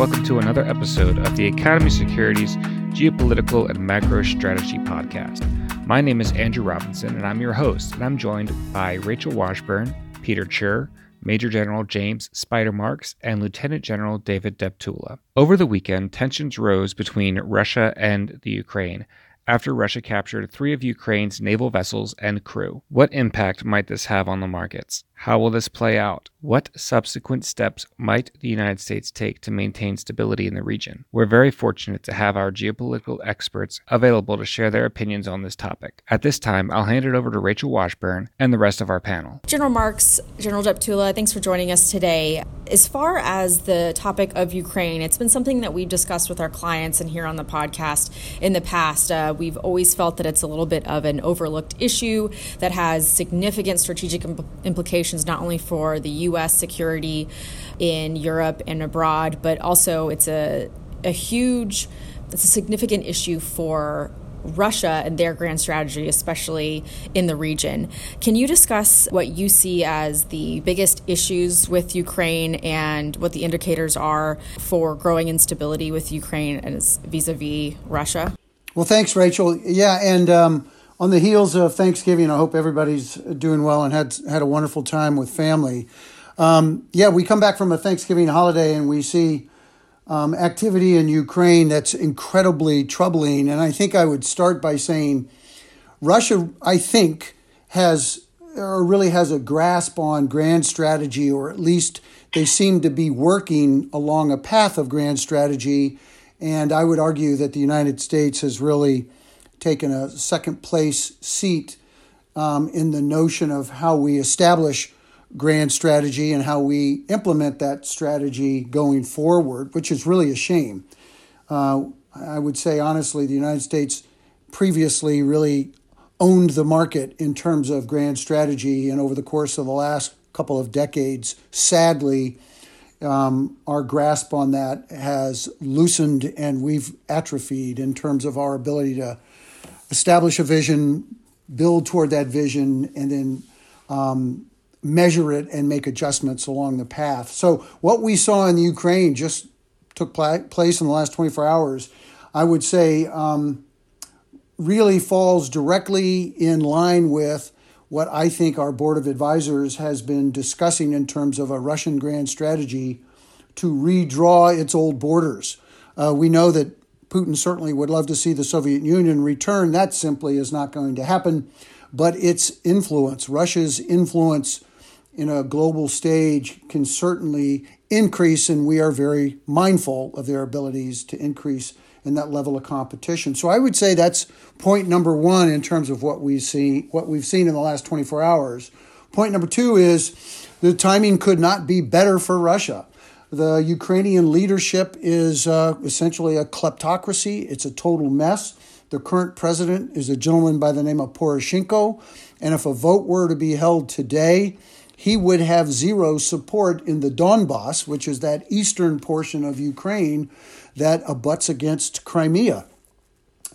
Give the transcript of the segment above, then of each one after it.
Welcome to another episode of the Academy Securities Geopolitical and Macro Strategy Podcast. My name is Andrew Robinson, and I'm your host, and I'm joined by Rachel Washburn, Peter Tchir, Major General James Spider Marks, and Lieutenant General David Deptula. Over the weekend, tensions rose between Russia and the Ukraine after Russia captured three of Ukraine's naval vessels and crew. What impact might this have on the markets? How will this play out? What subsequent steps might the United States take to maintain stability in the region? We're very fortunate to have our geopolitical experts available to share their opinions on this topic. At this time, I'll hand it over to Rachel Washburn and the rest of our panel. General Marks, General Deptula, thanks for joining us today. As far as the topic of Ukraine, it's been something that we've discussed with our clients and here on the podcast in the past. Uh, we've always felt that it's a little bit of an overlooked issue that has significant strategic impl- implications implications not only for the U.S. security in Europe and abroad, but also it's a, a huge, it's a significant issue for Russia and their grand strategy, especially in the region. Can you discuss what you see as the biggest issues with Ukraine and what the indicators are for growing instability with Ukraine vis a vis Russia? Well, thanks, Rachel. Yeah, and um, on the heels of Thanksgiving, I hope everybody's doing well and had had a wonderful time with family. Um, yeah, we come back from a Thanksgiving holiday and we see um, activity in Ukraine that's incredibly troubling. And I think I would start by saying Russia, I think, has or really has a grasp on grand strategy, or at least they seem to be working along a path of grand strategy. And I would argue that the United States has really taken a second place seat um, in the notion of how we establish grand strategy and how we implement that strategy going forward, which is really a shame. Uh, I would say, honestly, the United States previously really owned the market in terms of grand strategy, and over the course of the last couple of decades, sadly, um, our grasp on that has loosened and we've atrophied in terms of our ability to establish a vision, build toward that vision, and then um, measure it and make adjustments along the path. So, what we saw in the Ukraine just took pl- place in the last 24 hours, I would say, um, really falls directly in line with what I think our board of advisors has been discussing in terms of a Russian grand strategy to redraw its old borders. Uh, we know that Putin certainly would love to see the Soviet Union return. That simply is not going to happen. But its influence, Russia's influence in a global stage, can certainly increase, and we are very mindful of their abilities to increase in that level of competition. So I would say that's point number one in terms of what we see, what we've seen in the last 24 hours. Point number two is the timing could not be better for Russia. The Ukrainian leadership is uh, essentially a kleptocracy, it's a total mess. The current president is a gentleman by the name of Poroshenko, and if a vote were to be held today, he would have zero support in the Donbass, which is that eastern portion of Ukraine that abuts against Crimea.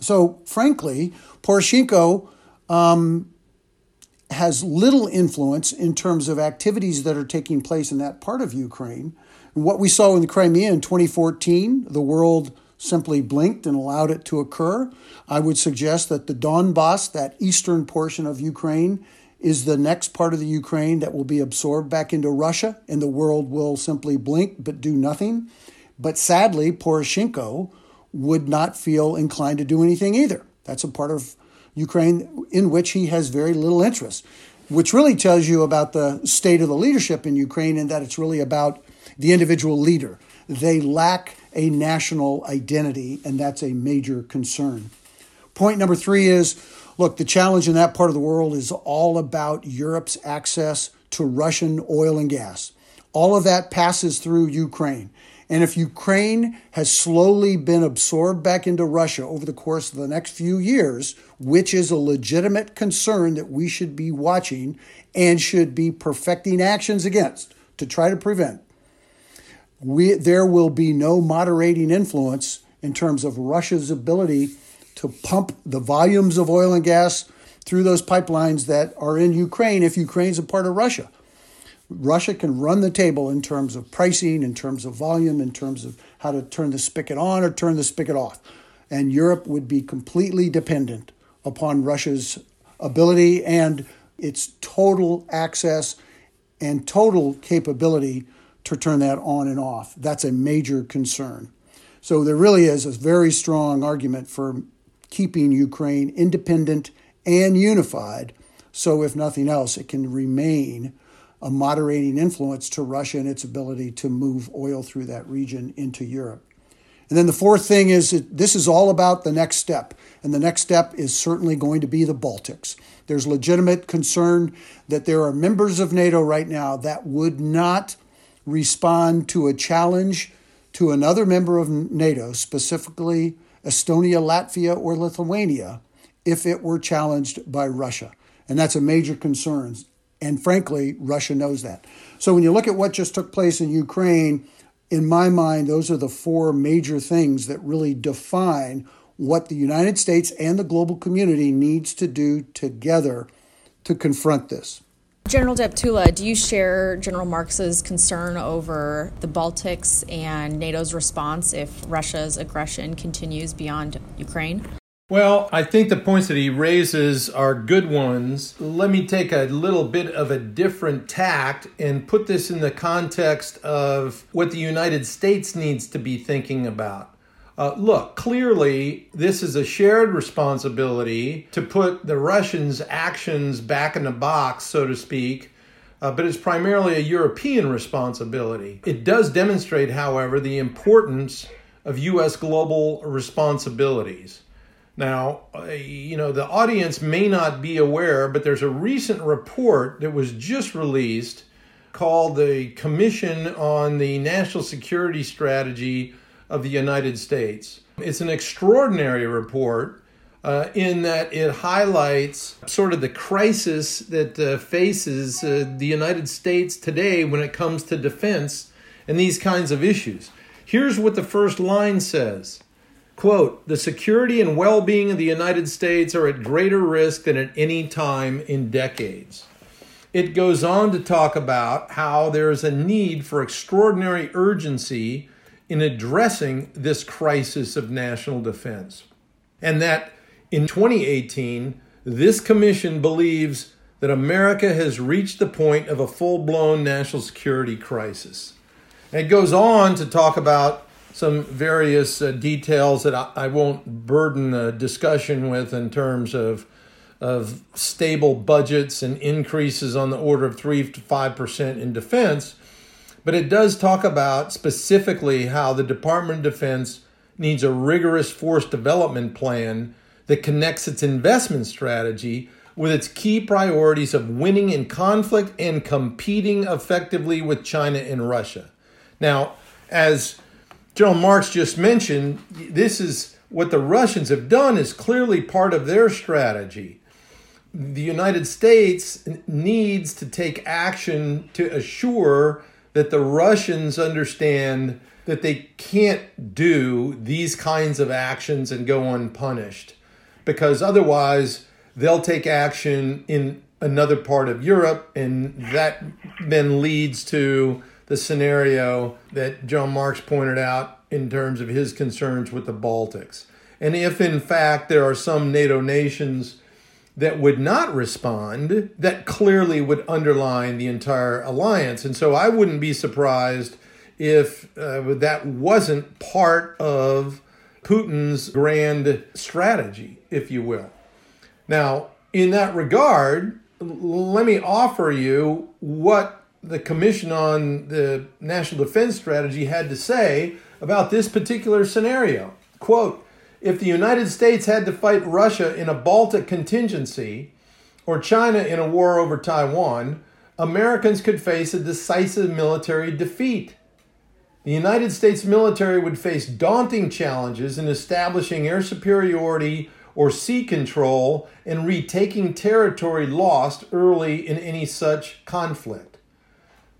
So, frankly, Poroshenko um, has little influence in terms of activities that are taking place in that part of Ukraine. What we saw in the Crimea in 2014, the world simply blinked and allowed it to occur. I would suggest that the Donbass, that eastern portion of Ukraine, is the next part of the Ukraine that will be absorbed back into Russia, and the world will simply blink but do nothing. But sadly, Poroshenko would not feel inclined to do anything either. That's a part of Ukraine in which he has very little interest, which really tells you about the state of the leadership in Ukraine and that it's really about the individual leader. They lack a national identity, and that's a major concern. Point number three is look, the challenge in that part of the world is all about Europe's access to Russian oil and gas. All of that passes through Ukraine. And if Ukraine has slowly been absorbed back into Russia over the course of the next few years, which is a legitimate concern that we should be watching and should be perfecting actions against to try to prevent, we, there will be no moderating influence in terms of Russia's ability to pump the volumes of oil and gas through those pipelines that are in Ukraine if Ukraine's a part of Russia. Russia can run the table in terms of pricing, in terms of volume, in terms of how to turn the spigot on or turn the spigot off. And Europe would be completely dependent upon Russia's ability and its total access and total capability to turn that on and off. That's a major concern. So there really is a very strong argument for keeping Ukraine independent and unified. So, if nothing else, it can remain a moderating influence to Russia and its ability to move oil through that region into Europe. And then the fourth thing is that this is all about the next step. And the next step is certainly going to be the Baltics. There's legitimate concern that there are members of NATO right now that would not respond to a challenge to another member of NATO, specifically Estonia, Latvia, or Lithuania, if it were challenged by Russia. And that's a major concern. And frankly, Russia knows that. So when you look at what just took place in Ukraine, in my mind, those are the four major things that really define what the United States and the global community needs to do together to confront this. General Deptula, do you share General Marks's concern over the Baltics and NATO's response if Russia's aggression continues beyond Ukraine? Well, I think the points that he raises are good ones. Let me take a little bit of a different tact and put this in the context of what the United States needs to be thinking about. Uh, look, clearly, this is a shared responsibility to put the Russians' actions back in the box, so to speak, uh, but it's primarily a European responsibility. It does demonstrate, however, the importance of U.S. global responsibilities. Now, uh, you know, the audience may not be aware, but there's a recent report that was just released called the Commission on the National Security Strategy of the United States. It's an extraordinary report uh, in that it highlights sort of the crisis that uh, faces uh, the United States today when it comes to defense and these kinds of issues. Here's what the first line says Quote, the security and well being of the United States are at greater risk than at any time in decades. It goes on to talk about how there is a need for extraordinary urgency in addressing this crisis of national defense. And that in 2018, this commission believes that America has reached the point of a full blown national security crisis. And it goes on to talk about some various uh, details that I, I, won't burden the discussion with in terms of of stable budgets and increases on the order of three to five percent in defense, but it does talk about specifically how the Department of Defense needs a rigorous force development plan that connects its investment strategy with its key priorities of winning in conflict and competing effectively with China and Russia. Now, as General Marks just mentioned, this is what the Russians have done is clearly part of their strategy. The United States needs to take action to assure that the Russians understand that they can't do these kinds of actions and go unpunished because otherwise they'll take action in another part of Europe and that then leads to the scenario that John Marks pointed out in terms of his concerns with the Baltics. And if in fact there are some NATO nations that would not respond, that clearly would underline the entire alliance. And so I wouldn't be surprised if uh, that wasn't part of Putin's grand strategy, if you will. Now, in that regard, let me offer you what the Commission on the National Defense Strategy had to say about this particular scenario. Quote If the United States had to fight Russia in a Baltic contingency or China in a war over Taiwan, Americans could face a decisive military defeat. The United States military would face daunting challenges in establishing air superiority or sea control and retaking territory lost early in any such conflict.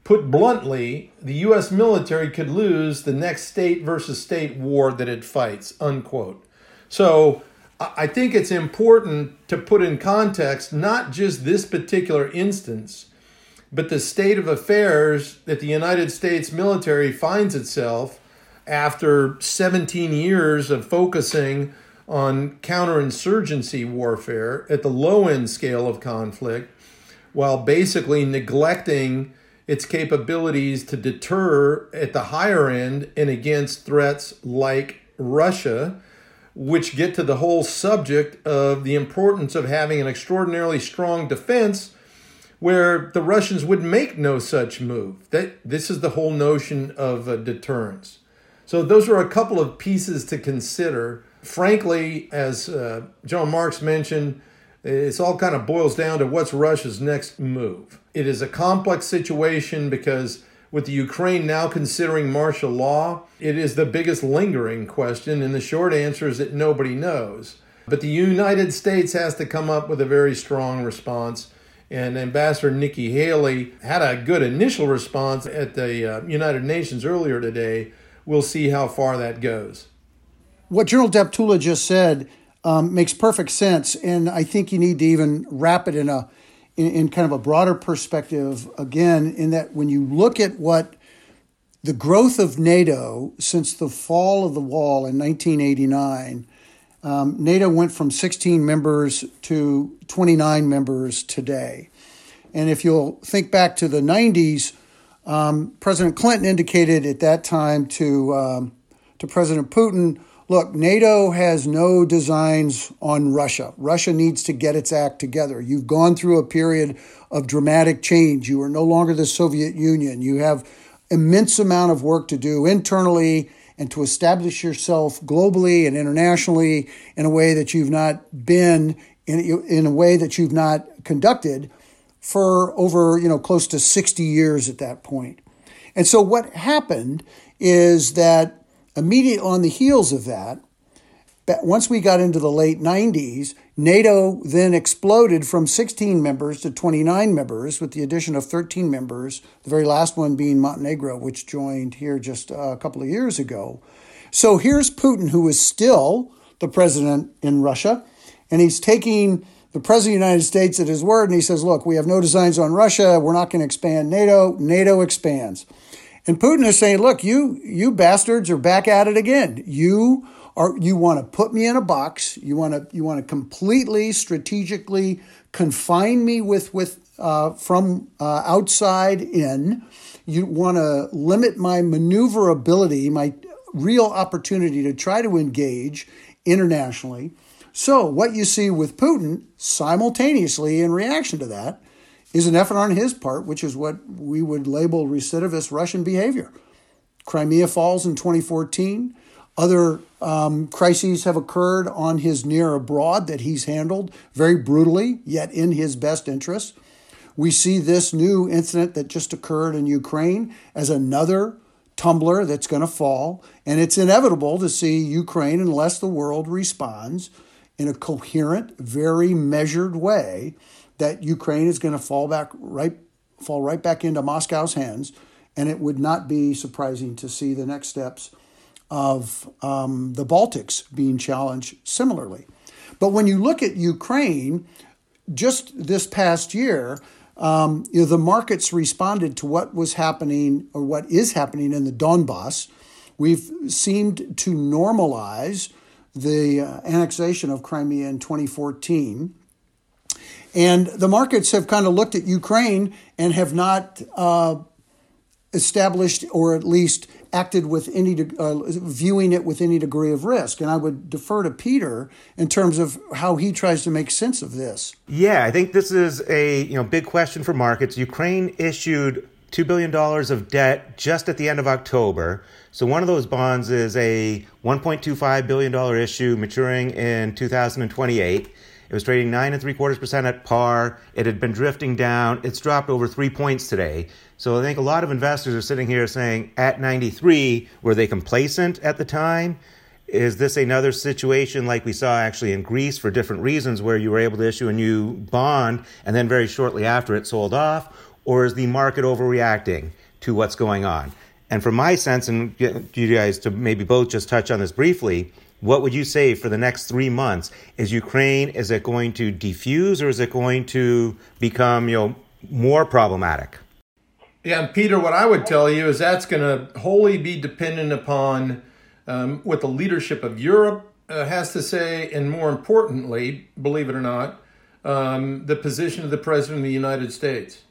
Put bluntly, the U.S. military could lose the next state versus state war that it fights, unquote. So I think it's important to put in context not just this particular instance, But the state of affairs that the United States military finds itself after 17 years of focusing on counterinsurgency warfare at the low end scale of conflict, while basically neglecting its capabilities to deter at the higher end and against threats like Russia, which get to the whole subject of the importance of having an extraordinarily strong defense where the Russians would make no such move. That this is the whole notion of uh, deterrence. So those are a couple of pieces to consider. Frankly, as uh, John Marks mentioned, it's all kind of boils down to what's Russia's next move. It is a complex situation because with the Ukraine now considering martial law, it is the biggest lingering question, and the short answer is that nobody knows. But the United States has to come up with a very strong response. And Ambassador Nikki Haley had a good initial response at the uh, United Nations earlier today. We'll see how far that goes. What General Deptula just said um, makes perfect sense, and I think you need to even wrap it in a in, in kind of a broader perspective again. In that when you look at what the growth of NATO since the fall of the wall in 1989 um, NATO went from 16 members to 29 members today. And if you'll think back to the 90s, um, President Clinton indicated at that time to, um, to President Putin look, NATO has no designs on Russia. Russia needs to get its act together. You've gone through a period of dramatic change. You are no longer the Soviet Union. You have immense amount of work to do internally and to establish yourself globally and internationally in a way that you've not been in, in a way that you've not conducted for over you know close to 60 years at that point. point and so what happened is that immediately on the heels of that once we got into the late 90s, NATO then exploded from 16 members to 29 members, with the addition of 13 members, the very last one being Montenegro, which joined here just uh, a couple of years ago. So here's Putin, who is still the president in Russia, and he's taking the president of the United States at his word, and he says, Look, we have no designs on Russia. We're not going to expand NATO. NATO expands. And Putin is saying, Look, you, you bastards are back at it again. You or you want to put me in a box. You want to you want to completely strategically confine me with with uh, from uh, outside in. You want to limit my maneuverability, my real opportunity to try to engage internationally. So what you see with Putin simultaneously in reaction to that is an effort on his part, which is what we would label recidivist Russian behavior. Crimea falls in 2014. Other um, crises have occurred on his near abroad that he's handled very brutally, yet in his best interest. We see this new incident that just occurred in Ukraine as another tumbler that's going to fall. And it's inevitable to see Ukraine, unless the world responds in a coherent, very measured way, that Ukraine is going to fall back right fall right back into Moscow's hands. And it would not be surprising to see the next steps of um, the Baltics being challenged similarly. But when you look at Ukraine, just this past year, um, you know, the markets responded to what was happening or what is happening in the Donbass. We've seemed to normalize the uh, annexation of Crimea in 2014. And the markets have kind of looked at Ukraine and have not uh, established or at least acted with any uh, viewing it with any degree of risk. And i would defer to peter in terms of how he tries to make sense of this. Yeah i think this is a you know big question for markets. Ukraine issued $2 billion of debt just at the end of october. So one of those bonds is a $1.25 billion issue maturing in 2028 it was trading nine and three quarters percent at par. It had been drifting down. It's dropped over three points today. So I think a lot of investors are sitting here saying, at 93, were they complacent at the time? Is this another situation like we saw actually in Greece for different reasons where you were able to issue a new bond and then very shortly after it sold off? Or is the market overreacting to what's going on? And from my sense, and you guys to maybe both just touch on this briefly, what would you say for the next three months? Is Ukraine, is it going to defuse or is it going to become, you know, more problematic? Yeah, and Peter, what I would tell you is that's going to wholly be dependent upon um, what the leadership of Europe uh, has to say, and more importantly, believe it or not, um, the position of the President of the United States.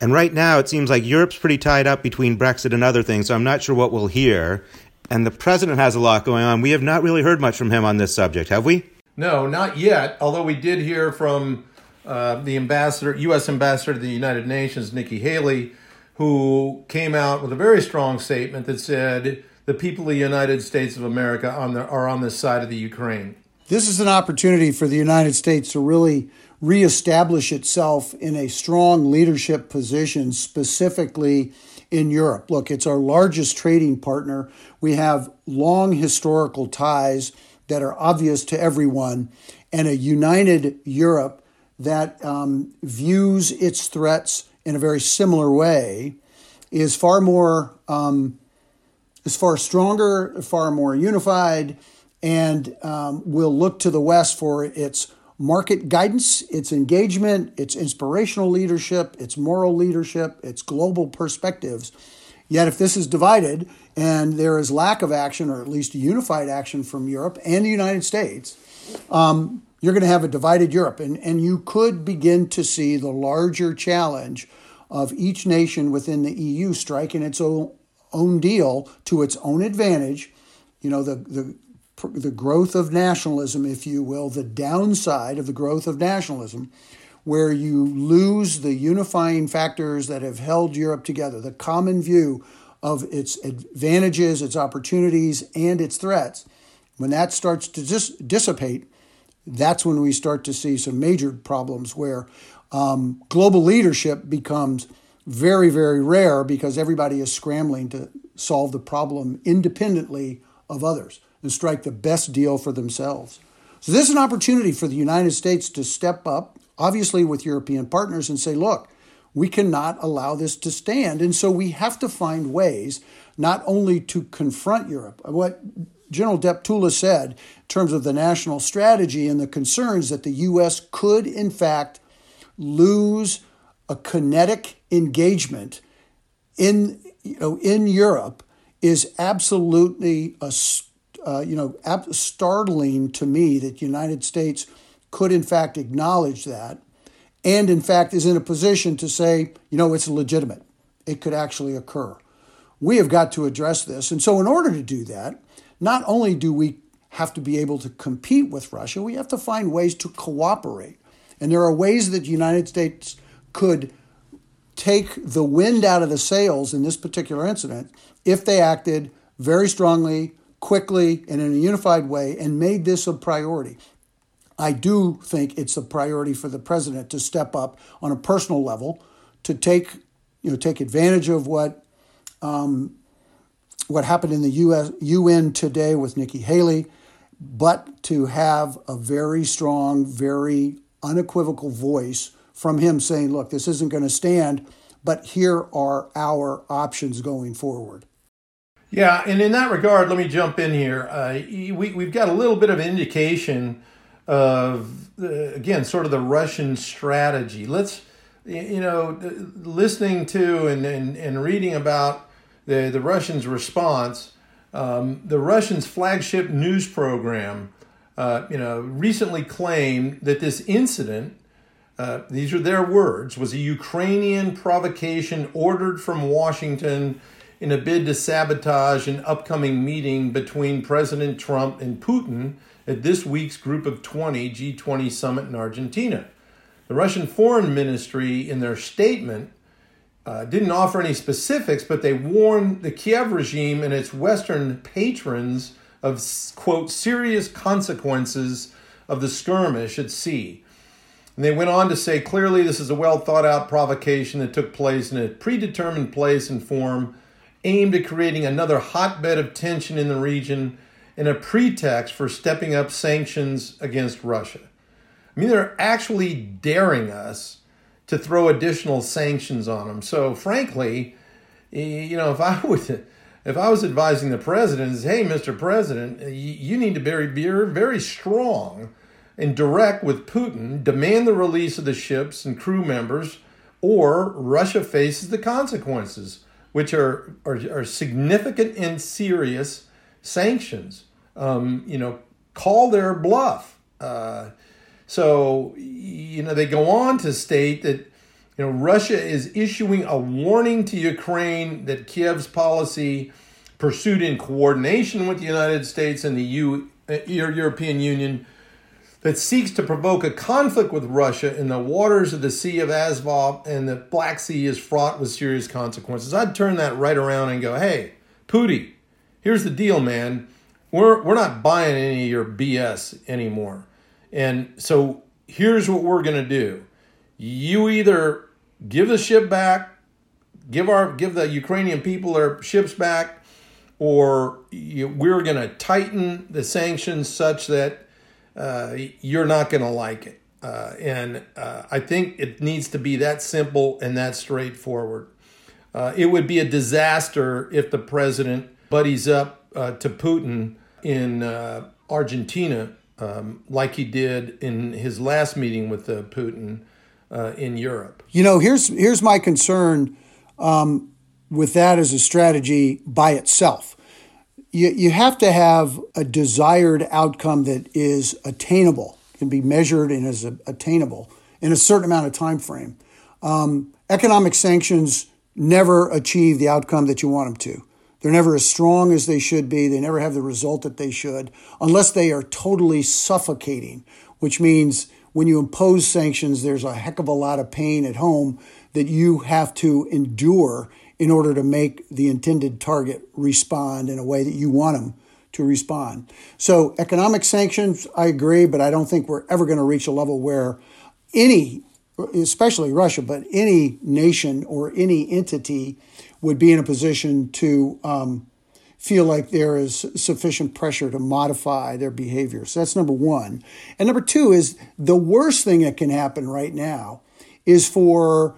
And right now, it seems like Europe's pretty tied up between Brexit and other things, so I'm not sure what we'll hear. And the president has a lot going on. We have not really heard much from him on this subject, have we? No, not yet. Although we did hear from uh, the ambassador, U.S. ambassador to the United Nations, Nikki Haley, who came out with a very strong statement that said the people of the United States of America on the, are on the side of the Ukraine. This is an opportunity for the United States to really reestablish itself in a strong leadership position, specifically in Europe. Look, it's our largest trading partner. We have long historical ties that are obvious to everyone, and a united Europe that um, views its threats in a very similar way is far more um, is far stronger, far more unified, and um, will look to the West for its market guidance, its engagement, its inspirational leadership, its moral leadership, its global perspectives. Yet, if this is divided and there is lack of action, or at least unified action from Europe and the United States, um, you're going to have a divided Europe. And, and you could begin to see the larger challenge of each nation within the EU striking its own, own deal to its own advantage. You know, the, the, the growth of nationalism, if you will, the downside of the growth of nationalism, where you lose the unifying factors that have held Europe together, the common view of its advantages, its opportunities, and its threats. When that starts to dis- dissipate, that's when we start to see some major problems where um, global leadership becomes very, very rare because everybody is scrambling to solve the problem independently of others and strike the best deal for themselves. So, this is an opportunity for the United States to step up, obviously with European partners, and say, look, we cannot allow this to stand. And so we have to find ways not only to confront Europe, what General Deptula said in terms of the national strategy and the concerns that the U.S. could, in fact, lose a kinetic engagement in, you know, in Europe is absolutely a, uh, you know, ab- startling to me that the United States could, in fact, acknowledge that and, in fact, is in a position to say, you know, it's legitimate. It could actually occur. We have got to address this. And so, in order to do that, not only do we have to be able to compete with Russia, we have to find ways to cooperate. And there are ways that the United States could take the wind out of the sails in this particular incident if they acted very strongly, quickly, and in a unified way and made this a priority. I do think it's a priority for the president to step up on a personal level to take you know take advantage of what um, what happened in the US, UN today with Nikki Haley, but to have a very strong, very unequivocal voice from him saying, look, this isn't going to stand, but here are our options going forward. Yeah, and in that regard, let me jump in here. Uh, we, we've got a little bit of indication of, uh, again, sort of the Russian strategy. Let's, you know, listening to and, and, and reading about the, the Russians' response, um, the Russians' flagship news program, uh, you know, recently claimed that this incident, uh, these are their words, was a Ukrainian provocation ordered from Washington in a bid to sabotage an upcoming meeting between President Trump and Putin at this week's Group of 20 G20 summit in Argentina. The Russian Foreign Ministry, in their statement, uh, didn't offer any specifics, but they warned the Kiev regime and its Western patrons of, quote, serious consequences of the skirmish at sea. And they went on to say clearly this is a well thought out provocation that took place in a predetermined place and form aimed at creating another hotbed of tension in the region and a pretext for stepping up sanctions against Russia. I mean, they're actually daring us to throw additional sanctions on them. So, frankly, you know, if I would, if I was advising the president, is hey, Mr. President, you need to be very, very strong and direct with Putin, demand the release of the ships and crew members, or Russia faces the consequences, which are, are, are significant and serious sanctions. Um, you know, call their bluff. Uh, so, you know, they go on to state that, you know, Russia is issuing a warning to Ukraine that Kiev's policy, pursued in coordination with the United States and the U, uh, European Union, that seeks to provoke a conflict with Russia in the waters of the Sea of Azov and the Black Sea is fraught with serious consequences. I'd turn that right around and go, hey, Putin, here's the deal, man. We're, we're not buying any of your BS anymore. And so here's what we're going to do. You either give the ship back, give our give the Ukrainian people their ships back, or you, we're going to tighten the sanctions such that uh, you're not going to like it. Uh, and uh, I think it needs to be that simple and that straightforward. Uh, it would be a disaster if the president buddies up uh, to Putin in uh, Argentina, um, like he did in his last meeting with Putin in Europe. You know, here's here's my concern um, with that as a strategy by itself you, you have to have a desired outcome that is attainable, can be measured and is attainable in a certain amount of time frame. Um, economic sanctions never achieve the outcome that you want them to. They're never as strong as they should be. They never have the result that they should, unless they are totally suffocating, which means when you impose sanctions, there's a heck of a lot of pain at home that you have to endure in order to make the intended target respond in a way that you want them to respond. So, economic sanctions, I agree, but I don't think we're ever going to reach a level where any, especially Russia, but any nation or any entity would be in a position to um, feel like there is sufficient pressure to modify their behavior. So, that's number one. And number two is the worst thing that can happen right now is for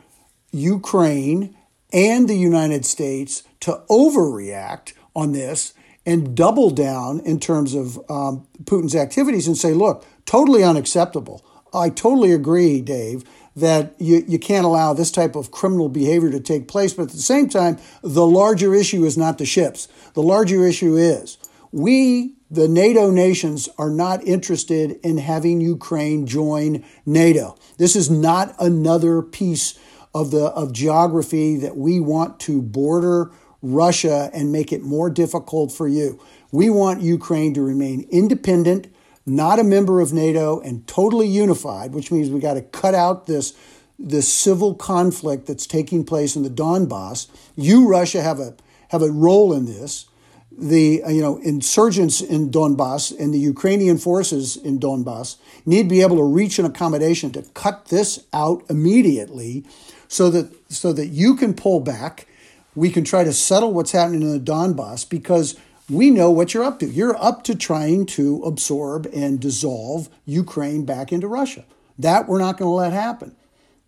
Ukraine and the United States to overreact on this and double down in terms of um, Putin's activities and say, look, totally unacceptable. I totally agree, Dave, that you, you can't allow this type of criminal behavior to take place. But at the same time, the larger issue is not the ships. The larger issue is we, the NATO nations, are not interested in having Ukraine join NATO. This is not another piece of the of geography that we want to border Russia and make it more difficult for you. We want Ukraine to remain independent, not a member of NATO, and totally unified, which means we got to cut out this this civil conflict that's taking place in the Donbass. You, Russia, have a have a role in this. The you know insurgents in Donbass and the Ukrainian forces in Donbass need to be able to reach an accommodation to cut this out immediately so that so that you can pull back. We can try to settle what's happening in the Donbass because we know what you're up to. You're up to trying to absorb and dissolve Ukraine back into Russia. That we're not going to let happen.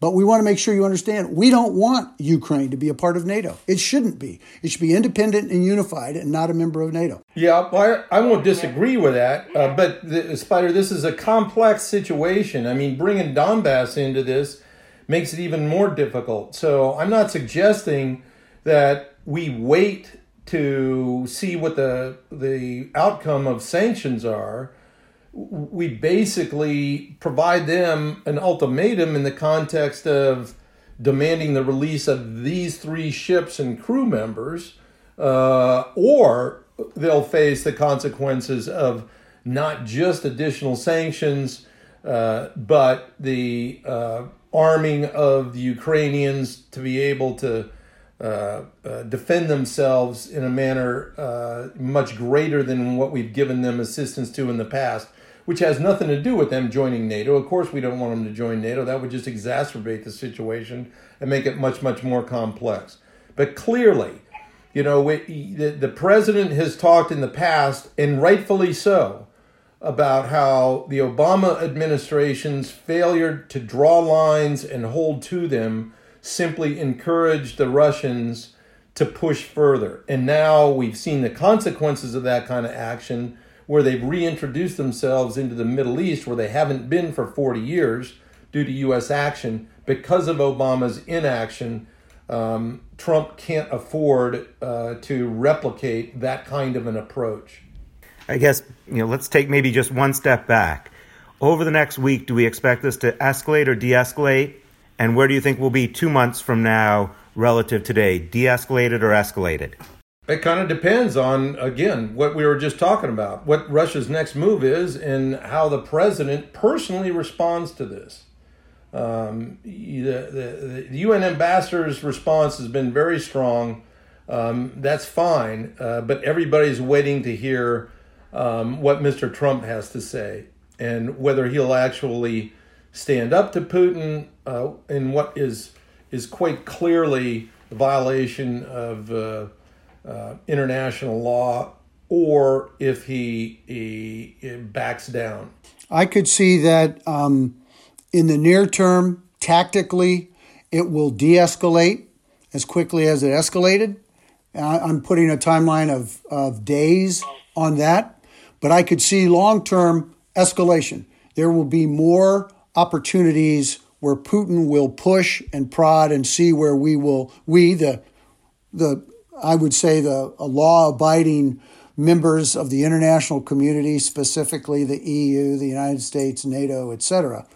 But we want to make sure you understand we don't want Ukraine to be a part of NATO. It shouldn't be. It should be independent and unified and not a member of NATO. Yeah, I, I won't disagree with that. Uh, but, the, Spider, this is a complex situation. I mean, bringing Donbass into this makes it even more difficult. So I'm not suggesting that we wait to see what the the outcome of sanctions are. We basically provide them an ultimatum in the context of demanding the release of these three ships and crew members, uh, or they'll face the consequences of not just additional sanctions, uh, but the uh, arming of the Ukrainians to be able to uh, uh, defend themselves in a manner uh, much greater than what we've given them assistance to in the past, which has nothing to do with them joining NATO. Of course, we don't want them to join NATO. That would just exacerbate the situation and make it much, much more complex. But clearly, you know, the, the president has talked in the past, and rightfully so, about how the Obama administration's failure to draw lines and hold to them simply encouraged the Russians to push further. And now we've seen the consequences of that kind of action where they've reintroduced themselves into the Middle East where they haven't been for 40 years due to US action because of Obama's inaction, um, Trump can't afford uh, to replicate that kind of an approach. I guess you know. Let's take maybe just one step back. Over the next week, do we expect this to escalate or de-escalate? And where do you think we'll be two months from now relative today? De-escalated or escalated? It kind of depends on, again, what we were just talking about, what Russia's next move is, and how the president personally responds to this. Um, the, the, the, UN ambassador's response has been very strong. Um, that's fine, uh, but everybody's waiting to hear um, what Mr. Trump has to say and whether he'll actually stand up to Putin uh, in what is is quite clearly a violation of uh, uh, international law, or if he, he, he, backs down. I could see that um, in the near term, tactically, it will de escalate as quickly as it escalated. I'm putting a timeline of, of days on that, but I could see long term escalation. There will be more opportunities where Putin will push and prod and see where we will, we, the, the I would say, the law abiding members of the international community, specifically the EU, the United States, NATO, etc.,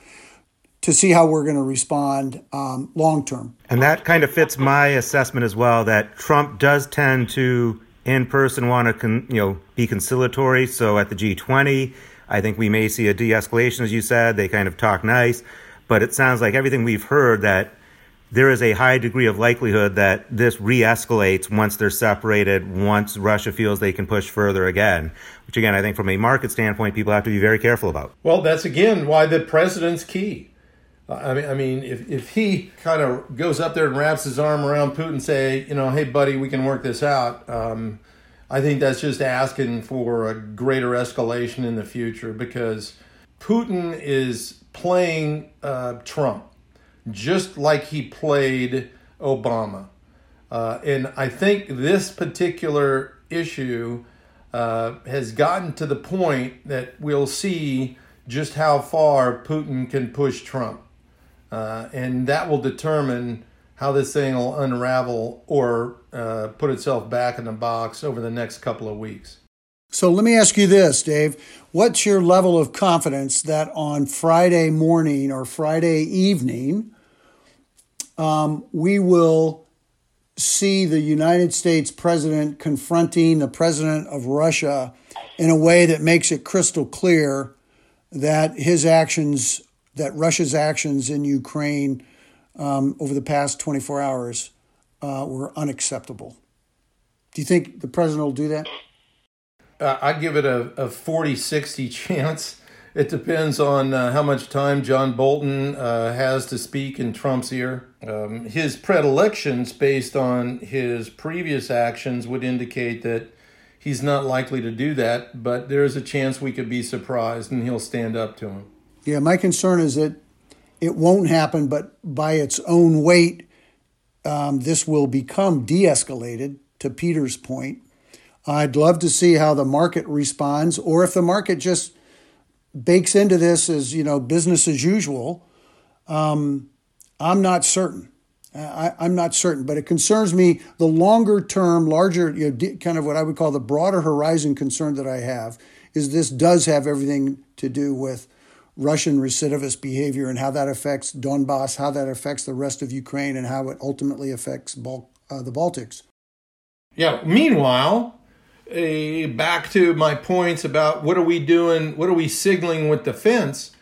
to see how we're going to respond um, long term. And that kind of fits my assessment as well. That Trump does tend to, in person, want to con, you know be conciliatory. So at the G20, I think we may see a de-escalation, as you said. They kind of talk nice, but it sounds like everything we've heard that there is a high degree of likelihood that this re-escalates once they're separated, once Russia feels they can push further again. Which again, I think from a market standpoint, people have to be very careful about. Well, that's again why the president's key. I mean, I mean, if, if he kind of goes up there and wraps his arm around Putin, say, you know, hey, buddy, we can work this out. Um, I think that's just asking for a greater escalation in the future because Putin is playing uh, Trump just like he played Obama. Uh, and I think this particular issue uh, has gotten to the point that we'll see just how far Putin can push Trump. Uh, and that will determine how this thing will unravel or uh, put itself back in the box over the next couple of weeks. So let me ask you this, Dave. What's your level of confidence that on Friday morning or Friday evening, um, we will see the United States president confronting the president of Russia in a way that makes it crystal clear that his actions that Russia's actions in Ukraine um, over the past 24 hours uh, were unacceptable. Do you think the president will do that? Uh, I'd give it a, a 40 60 chance. It depends on uh, how much time John Bolton uh, has to speak in Trump's ear. Um, his predilections, based on his previous actions, would indicate that he's not likely to do that, but there's a chance we could be surprised and he'll stand up to him. Yeah, my concern is that it won't happen, but by its own weight, um, this will become de escalated, to Peter's point. I'd love to see how the market responds, or if the market just bakes into this as, you know, business as usual. Um, I'm not certain. I, am not certain, but it concerns me the longer term, larger, you know, kind of what I would call the broader horizon concern that I have is this does have everything to do with Russian recidivist behavior and how that affects Donbass, how that affects the rest of Ukraine, and how it ultimately affects Bal- uh, the Baltics. Yeah. Meanwhile, uh, back to my points about what are we doing, what are we signaling with defense.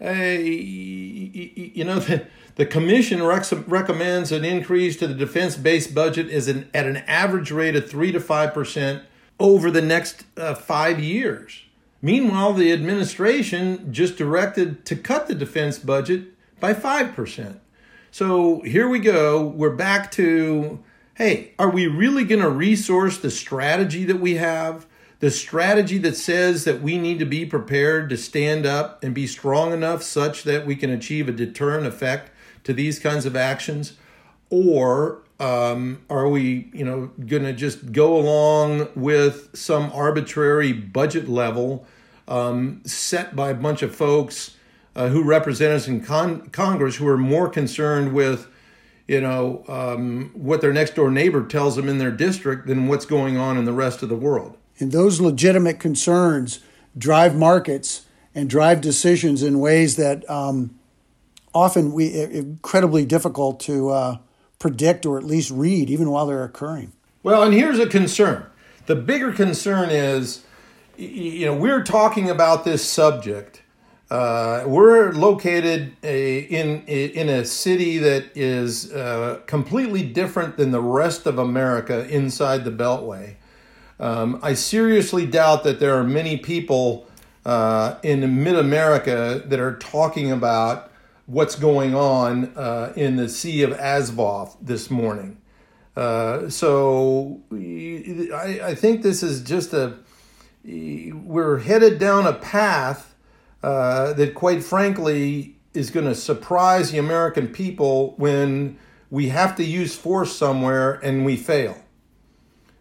Uh, you know, the, the commission rec- recommends an increase to the defense base budget is an, at an average rate of 3 to 5% over the next uh, five years. Meanwhile, the administration just directed to cut the defense budget by 5%. So here we go. We're back to hey, are we really going to resource the strategy that we have? The strategy that says that we need to be prepared to stand up and be strong enough such that we can achieve a deterrent effect to these kinds of actions? Or um, are we, you know, going to just go along with some arbitrary budget level um, set by a bunch of folks uh, who represent us in con- Congress who are more concerned with, you know, um, what their next door neighbor tells them in their district than what's going on in the rest of the world. And those legitimate concerns drive markets and drive decisions in ways that um, often we incredibly difficult to uh, predict or at least read, even while they're occurring. Well, and here's a concern. The bigger concern is, you know, we're talking about this subject. Uh, we're located a, in in a city that is uh, completely different than the rest of America inside the Beltway. Um, I seriously doubt that there are many people uh, in Mid America that are talking about what's going on uh, in the Sea of Azov this morning. Uh, so I, I, think this is just a we're headed down a path uh, that, quite frankly, is going to surprise the American people when we have to use force somewhere and we fail.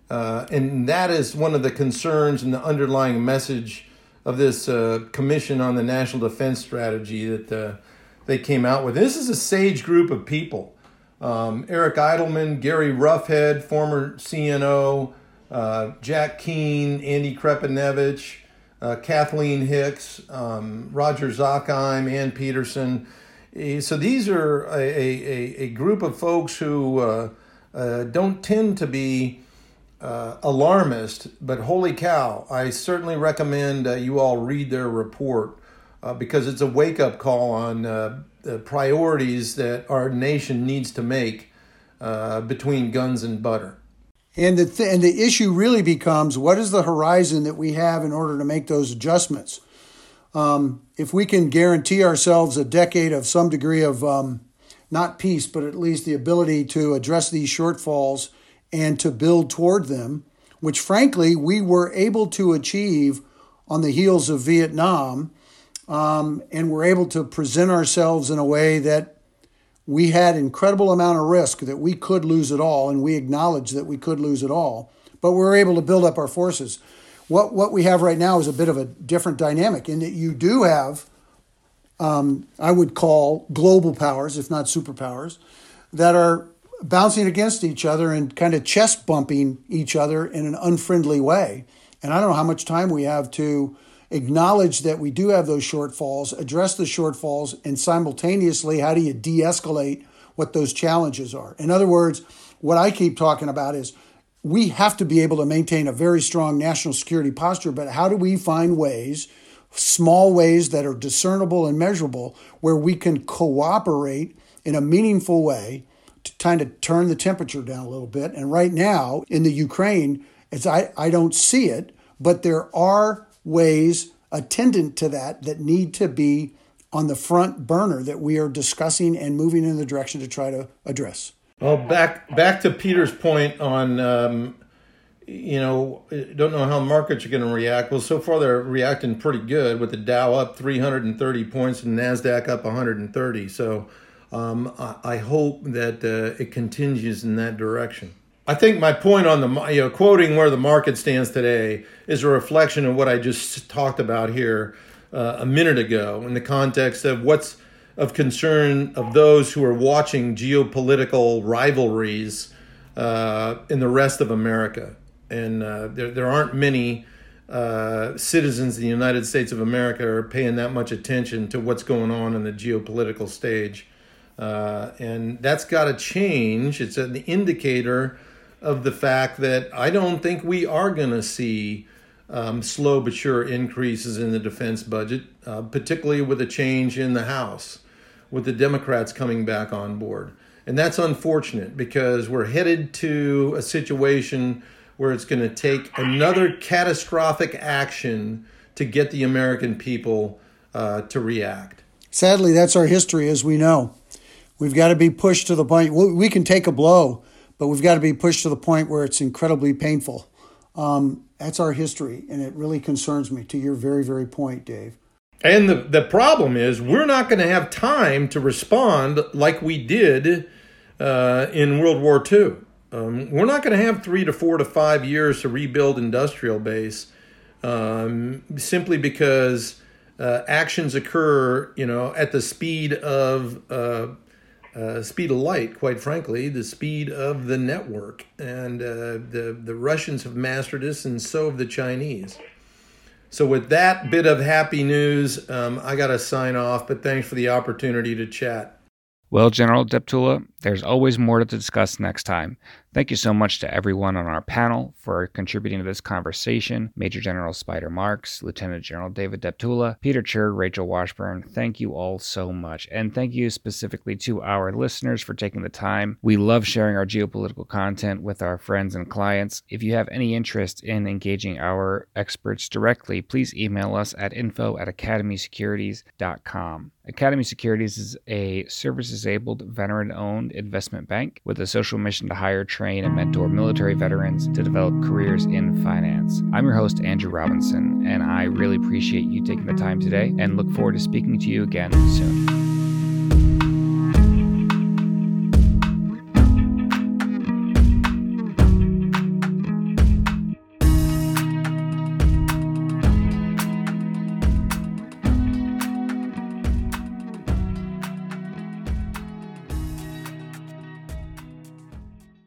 Uh, and that is one of the concerns and the underlying message of this uh, Commission on the National Defense Strategy that uh, they came out with. This is a sage group of people. Um, Eric Edelman, Gary Roughead, former CNO, Jack Keane, Andy Krepinevich, uh, Kathleen Hicks, um, Roger Zakheim, Anne Patterson. Eh, so these are a, a, a group of folks who uh, uh, don't tend to be uh, alarmist, but holy cow, I certainly recommend uh, you all read their report uh, because it's a wake up call on uh, the priorities that our nation needs to make uh, between guns and butter. And the, th- and the issue really becomes what is the horizon that we have in order to make those adjustments? Um, if we can guarantee ourselves a decade of some degree of um, not peace, but at least the ability to address these shortfalls and to build toward them, which frankly we were able to achieve on the heels of Vietnam um, and we're able to present ourselves in a way that we had incredible amount of risk that we could lose it all, and we acknowledge that we could lose it all, but we're able to build up our forces. What what we have right now is a bit of a different dynamic in that you do have, um, I would call global powers, if not superpowers, that are bouncing against each other and kind of chest bumping each other in an unfriendly way. And I don't know how much time we have to acknowledge that we do have those shortfalls, address the shortfalls, and simultaneously, how do you de escalate what those challenges are? In other words, what I keep talking about is we have to be able to maintain a very strong national security posture, but how do we find ways, small ways that are discernible and measurable, where we can cooperate in a meaningful way to turn the temperature down a little bit? And right now in the Ukraine, as I, I don't see it, but there are ways attendant to that that need to be on the front burner that we are discussing and moving in the direction to try to address. Well, back back to Peter's point on, um, you know, don't know how markets are going to react. Well, so far they're reacting pretty good with the Dow up 330 points and Nasdaq up 130. So um, I, I, hope that uh, it continues in that direction. I think my point on the you know quoting where the market stands today is a reflection of what I just talked about here uh, a minute ago in the context of what's of concern of those who are watching geopolitical rivalries uh, in the rest of America, and uh, there there aren't many uh, citizens of the United States of America are paying that much attention to what's going on in the geopolitical stage. Uh, and that's got to change. It's an indicator of the fact that I don't think we are going to see um, slow but sure increases in the defense budget, uh, particularly with a change in the House, with the Democrats coming back on board. And that's unfortunate because we're headed to a situation where it's going to take another catastrophic action to get the American people uh, to react. Sadly, that's our history, as we know. We've got to be pushed to the point. We can take a blow but we've got to be pushed to the point where it's incredibly painful. Um, that's our history, and it really concerns me. To your very, very point, Dave. And the the problem is, we're not going to have time to respond like we did uh, in World War II. Um, we're not going to have three to four to five years to rebuild industrial base, um, simply because uh, actions occur, you know, at the speed of uh, uh, speed of light. Quite frankly, the speed of the network, and uh, the the Russians have mastered this, and so have the Chinese. So, with that bit of happy news, um, I got to sign off. But thanks for the opportunity to chat. Well, General Deptula, there's always more to discuss next time. Thank you so much to everyone on our panel for contributing to this conversation. Major General Spider Marks, Lieutenant General David Deptula, Peter Tchir, Rachel Washburn. Thank you all so much. And thank you specifically to our listeners for taking the time. We love sharing our geopolitical content with our friends and clients. If you have any interest in engaging our experts directly, please email us at info at academysecurities.com. Academy Securities is a service disabled, veteran owned investment bank with a social mission to hire, train, and mentor military veterans to develop careers in finance. I'm your host, Andrew Robinson, and I really appreciate you taking the time today and look forward to speaking to you again soon.